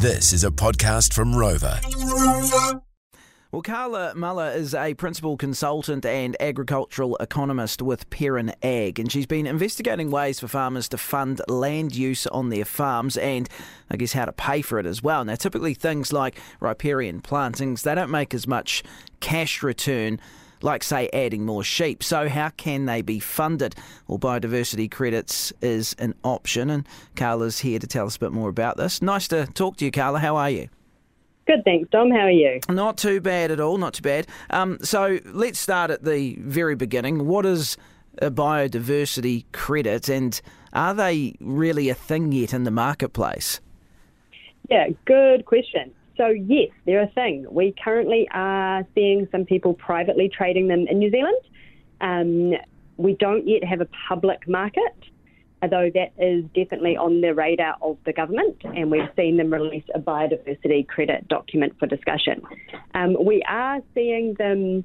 This is a podcast from Rover. Well, Carla Muller is a principal consultant and agricultural economist with Perrin Ag, and she's been investigating ways for farmers to fund land use on their farms and, I guess, how to pay for it as well. Now, typically things like riparian plantings, they don't make as much cash return like, say, adding more sheep. So, how can they be funded? Well, biodiversity credits is an option, and Carla's here to tell us a bit more about this. Nice to talk to you, Carla. How are you? Good, thanks, Dom. How are you? Not too bad at all, not too bad. Um, so, let's start at the very beginning. What is a biodiversity credit, and are they really a thing yet in the marketplace? Yeah, good question. So, yes, they're a thing. We currently are seeing some people privately trading them in New Zealand. Um, we don't yet have a public market, although that is definitely on the radar of the government, and we've seen them release a biodiversity credit document for discussion. Um, we are seeing them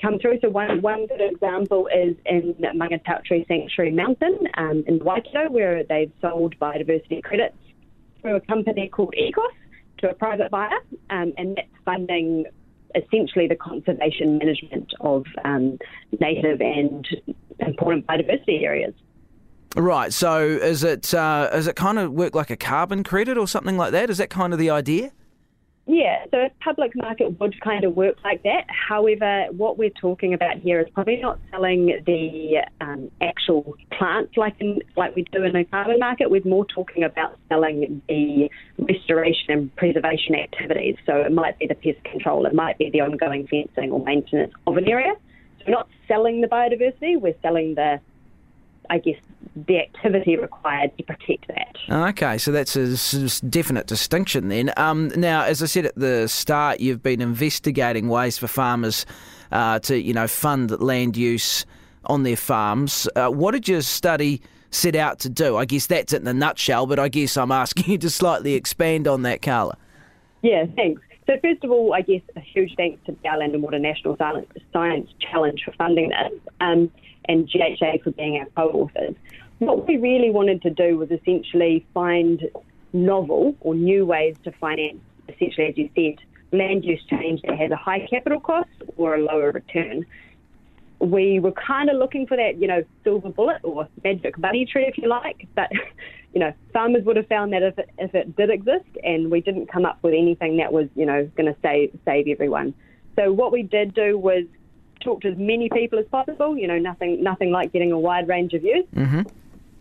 come through. So one one good example is in Maungatautari Sanctuary Mountain um, in Waikato, where they've sold biodiversity credits through a company called Ekos to a private buyer, um, and that's funding essentially the conservation management of um, native and important biodiversity areas. Right. So is it uh, is it kind of work like a carbon credit or something like that? Is that kind of the idea? Yeah, so a public market would kind of work like that. However, what we're talking about here is probably not selling the um, actual plants like in, like we do in a carbon market. We're more talking about selling the restoration and preservation activities. So it might be the pest control, it might be the ongoing fencing or maintenance of an area. So we're not selling the biodiversity, we're selling the I guess, the activity required to protect that. Okay, so that's a definite distinction then. Um, now, as I said at the start, you've been investigating ways for farmers uh, to, you know, fund land use on their farms. Uh, what did your study set out to do? I guess that's it in a nutshell, but I guess I'm asking you to slightly expand on that, Carla. Yeah, thanks. So first of all, I guess a huge thanks to the Land and Water National Science Challenge for funding this. Um, and GHA for being our co-authors. What we really wanted to do was essentially find novel or new ways to finance, essentially, as you said, land use change that has a high capital cost or a lower return. We were kind of looking for that, you know, silver bullet or magic money tree, if you like. But, you know, farmers would have found that if it, if it did exist, and we didn't come up with anything that was, you know, going to save save everyone. So what we did do was talk to as many people as possible. You know, nothing nothing like getting a wide range of views. Mm-hmm.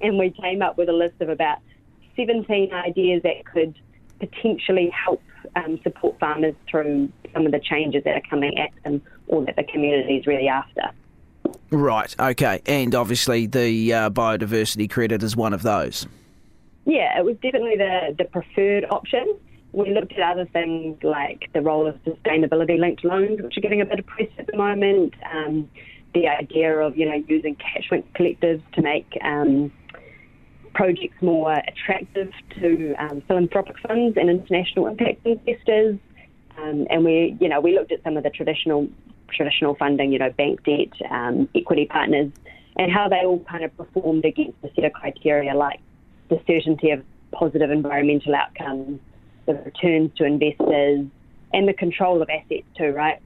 And we came up with a list of about 17 ideas that could potentially help um, support farmers through some of the changes that are coming at them or that the community is really after. Right, okay. And obviously the uh, biodiversity credit is one of those. Yeah, it was definitely the, the preferred option we looked at other things like the role of sustainability linked loans, which are getting a bit of press at the moment. Um, the idea of you know using catchment collectives to make um, projects more attractive to um, philanthropic funds and international impact investors. Um, and we you know we looked at some of the traditional traditional funding, you know, bank debt, um, equity partners, and how they all kind of performed against a set of criteria like the certainty of positive environmental outcomes the returns to investors, and the control of assets too, right?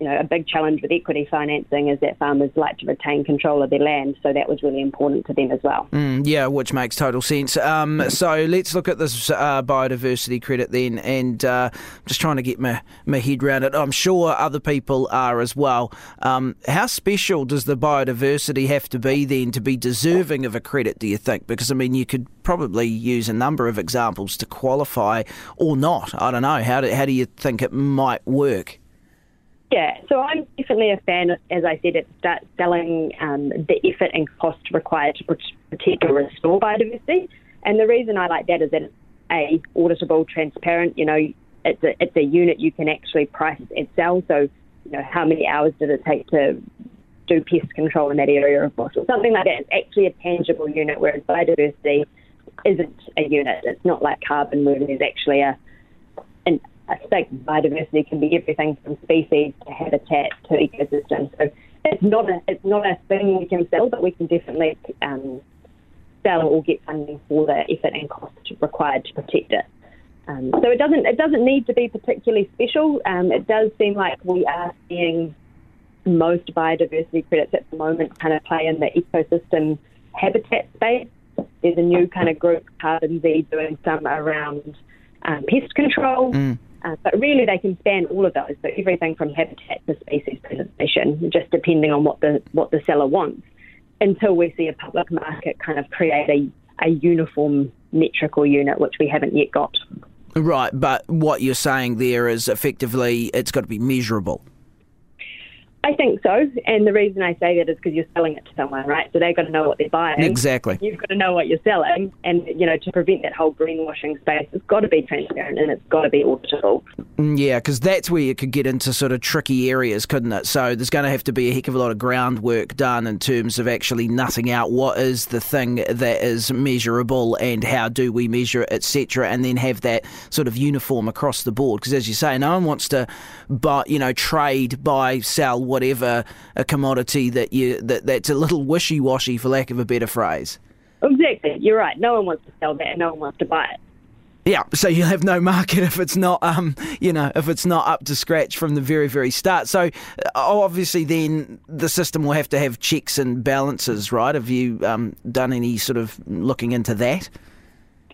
You know, a big challenge with equity financing is that farmers like to retain control of their land, so that was really important to them as well. Mm, yeah, which makes total sense. Um, so let's look at this uh, biodiversity credit then, and uh, just trying to get my, my head around it. I'm sure other people are as well. Um, how special does the biodiversity have to be then to be deserving of a credit, do you think? Because, I mean, you could probably use a number of examples to qualify or not. I don't know. How do, how do you think it might work? Yeah, so I'm definitely a fan, as I said, at start selling um, the effort and cost required to protect or restore biodiversity. And the reason I like that is that it's a auditable, transparent. You know, it's a it's a unit you can actually price and sell. So, you know, how many hours did it take to do pest control in that area of bush or something like that? It's actually a tangible unit, whereas biodiversity isn't a unit. It's not like carbon, where there's actually a an I think biodiversity can be everything from species to habitat to ecosystem. So it's not a it's not a thing we can sell, but we can definitely um, sell or get funding for the effort and cost required to protect it. Um, so it doesn't it doesn't need to be particularly special. Um, it does seem like we are seeing most biodiversity credits at the moment kind of play in the ecosystem habitat space. There's a new kind of group, Carbon Z, doing some around um, pest control. Mm. Uh, but really, they can span all of those. So everything from habitat to species preservation, just depending on what the what the seller wants. Until we see a public market kind of create a, a uniform metrical unit, which we haven't yet got. Right, but what you're saying there is effectively it's got to be measurable. I think so. And the reason I say that is because you're selling it to someone, right? So they've got to know what they're buying. Exactly. You've got to know what you're selling. And, you know, to prevent that whole greenwashing space, it's got to be transparent and it's got to be auditable. Mm, yeah, because that's where you could get into sort of tricky areas, couldn't it? So there's going to have to be a heck of a lot of groundwork done in terms of actually nutting out what is the thing that is measurable and how do we measure it, etc. And then have that sort of uniform across the board. Because as you say, no one wants to buy, you know, trade, buy, sell, whatever a commodity that you that that's a little wishy washy for lack of a better phrase. Exactly, you're right. No one wants to sell that. No one wants to buy it. Yeah, so you'll have no market if it's not, um, you know, if it's not up to scratch from the very, very start. So, uh, obviously, then the system will have to have checks and balances, right? Have you um, done any sort of looking into that?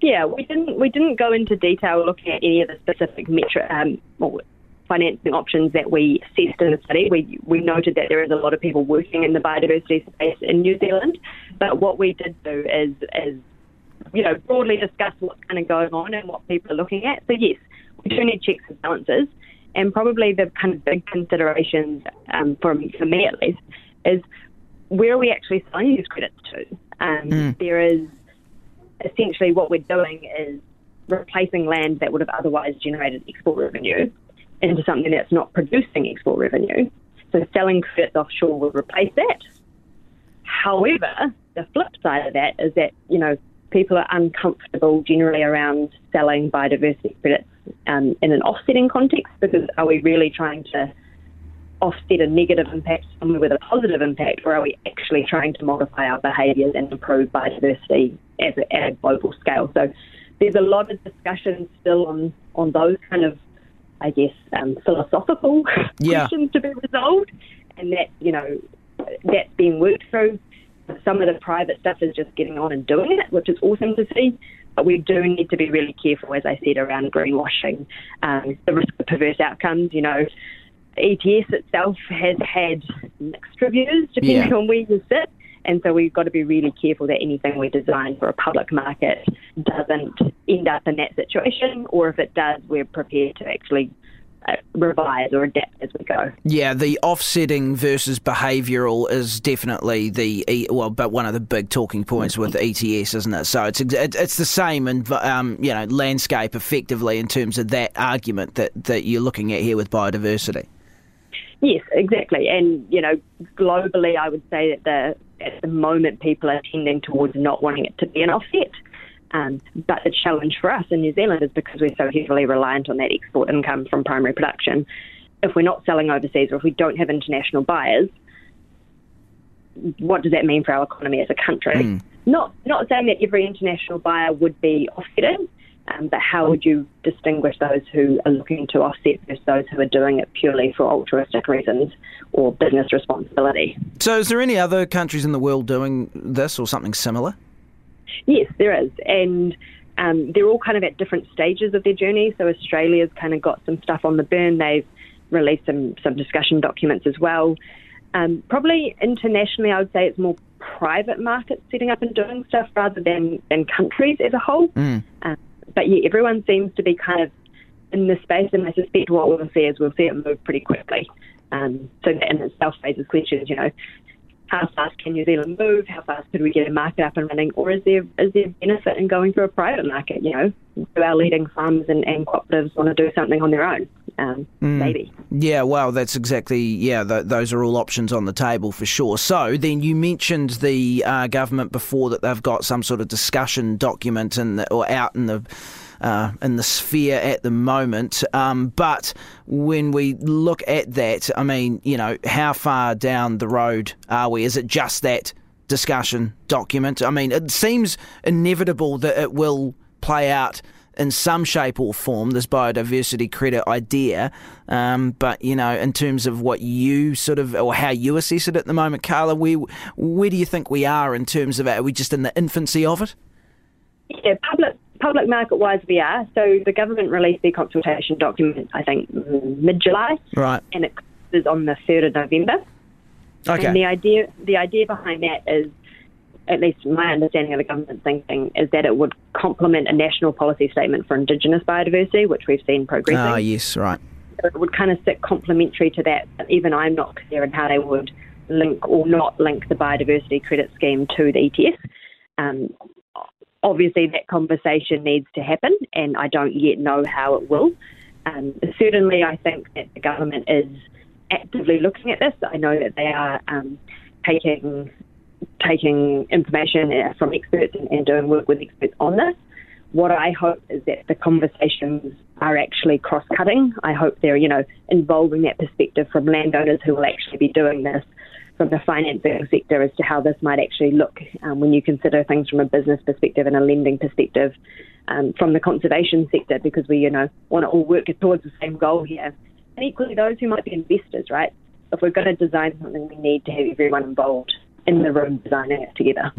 Yeah, we didn't. We didn't go into detail looking at any of the specific metric, um, financing options that we assessed in the study. We, we noted that there is a lot of people working in the biodiversity space in New Zealand, but what we did do is, is you know, broadly discuss what's kind of going on and what people are looking at. So yes, we do need checks and balances, and probably the kind of big considerations um, for, for me at least is where are we actually selling these credits to? Um, mm. There is essentially what we're doing is replacing land that would have otherwise generated export revenue into something that's not producing export revenue. So selling credits offshore will replace that. However, the flip side of that is that, you know, people are uncomfortable generally around selling biodiversity credits um, in an offsetting context because are we really trying to offset a negative impact somewhere with a positive impact, or are we actually trying to modify our behaviours and improve biodiversity at a, at a global scale? So there's a lot of discussion still on, on those kind of I guess, um, philosophical yeah. questions to be resolved, and that you know that's being worked through. Some of the private stuff is just getting on and doing it, which is awesome to see. But we do need to be really careful, as I said, around greenwashing, um, the risk of perverse outcomes. You know, ETS itself has had mixed reviews depending yeah. on where you sit. And so we've got to be really careful that anything we design for a public market doesn't end up in that situation, or if it does, we're prepared to actually uh, revise or adapt as we go. Yeah, the offsetting versus behavioural is definitely the well, but one of the big talking points with ETS, isn't it? So it's it's the same and um, you know landscape effectively in terms of that argument that that you're looking at here with biodiversity. Yes, exactly. And, you know, globally, I would say that the, at the moment people are tending towards not wanting it to be an offset. Um, but the challenge for us in New Zealand is because we're so heavily reliant on that export income from primary production. If we're not selling overseas or if we don't have international buyers, what does that mean for our economy as a country? Mm. Not not saying that every international buyer would be offsetting, um, but how would you distinguish those who are looking to offset versus those who are doing it purely for altruistic reasons or business responsibility? So, is there any other countries in the world doing this or something similar? Yes, there is. And um, they're all kind of at different stages of their journey. So, Australia's kind of got some stuff on the burn. They've released some, some discussion documents as well. Um, probably internationally, I would say it's more private markets setting up and doing stuff rather than, than countries as a whole. Mm. Um, but yeah, everyone seems to be kind of in the space, and I suspect what we'll see is we'll see it move pretty quickly. Um, so that in itself raises questions, you know, how fast can New Zealand move? How fast could we get a market up and running? Or is there is there benefit in going through a private market? You know, do our leading farms and, and cooperatives want to do something on their own? Um, mm. Maybe. Yeah, well, that's exactly, yeah, th- those are all options on the table for sure. So then you mentioned the uh, government before that they've got some sort of discussion document in or out in the uh, in the sphere at the moment. Um, but when we look at that, I mean, you know, how far down the road are we? Is it just that discussion document? I mean, it seems inevitable that it will play out in some shape or form this biodiversity credit idea. Um, but you know, in terms of what you sort of or how you assess it at the moment, Carla, where where do you think we are in terms of it? Are we just in the infancy of it? Yeah, public public market wise, we are. So the government released their consultation document, I think, mid July, right, and it is on the third of November. Okay. And the idea the idea behind that is at least my understanding of the government thinking, is that it would complement a national policy statement for Indigenous biodiversity, which we've seen progressing. Ah, yes, right. It would kind of sit complementary to that. Even I'm not clear on how they would link or not link the biodiversity credit scheme to the ETS. Um, obviously, that conversation needs to happen, and I don't yet know how it will. Um, certainly, I think that the government is actively looking at this. I know that they are um, taking taking information uh, from experts and, and doing work with experts on this. What I hope is that the conversations are actually cross-cutting. I hope they're, you know, involving that perspective from landowners who will actually be doing this, from the financing sector as to how this might actually look um, when you consider things from a business perspective and a lending perspective, um, from the conservation sector, because we, you know, want to all work towards the same goal here. And equally, those who might be investors, right? If we're going to design something, we need to have everyone involved in the room designing it together.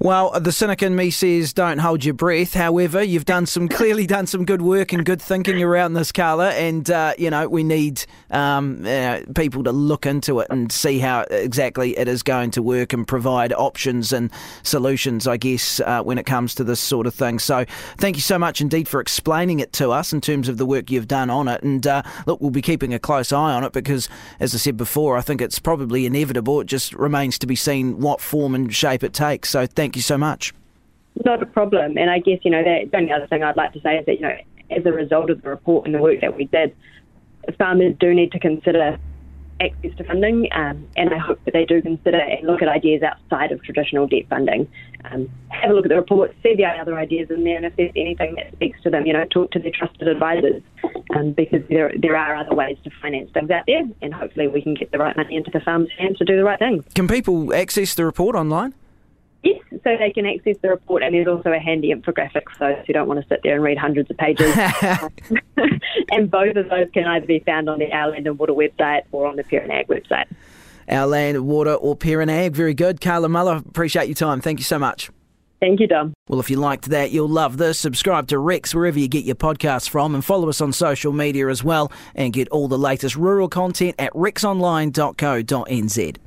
Well, the cynic in me says don't hold your breath. However, you've done some clearly done some good work and good thinking around this, Carla, and uh, you know we need um, uh, people to look into it and see how exactly it is going to work and provide options and solutions, I guess, uh, when it comes to this sort of thing. So, thank you so much indeed for explaining it to us in terms of the work you've done on it. And uh, look, we'll be keeping a close eye on it because, as I said before, I think it's probably inevitable. It just remains to be seen what form and shape it takes. So, thank Thank you so much. Not a problem. And I guess, you know, the only other thing I'd like to say is that, you know, as a result of the report and the work that we did, farmers do need to consider access to funding, um, and I hope that they do consider and look at ideas outside of traditional debt funding. Um, have a look at the report, see the other ideas in there, and if there's anything that speaks to them, you know, talk to their trusted advisors, um, because there there are other ways to finance things out there, and hopefully we can get the right money into the farmers' hands to do the right thing. Can people access the report online? Yes, so they can access the report, and there's also a handy infographic for those who don't want to sit there and read hundreds of pages. and both of those can either be found on the Our Land and Water website or on the Perrin Ag website. Our Land, Water, or Perrin Ag. Very good. Carla Muller, appreciate your time. Thank you so much. Thank you, Dom. Well, if you liked that, you'll love this. Subscribe to Rex wherever you get your podcasts from and follow us on social media as well and get all the latest rural content at rexonline.co.nz.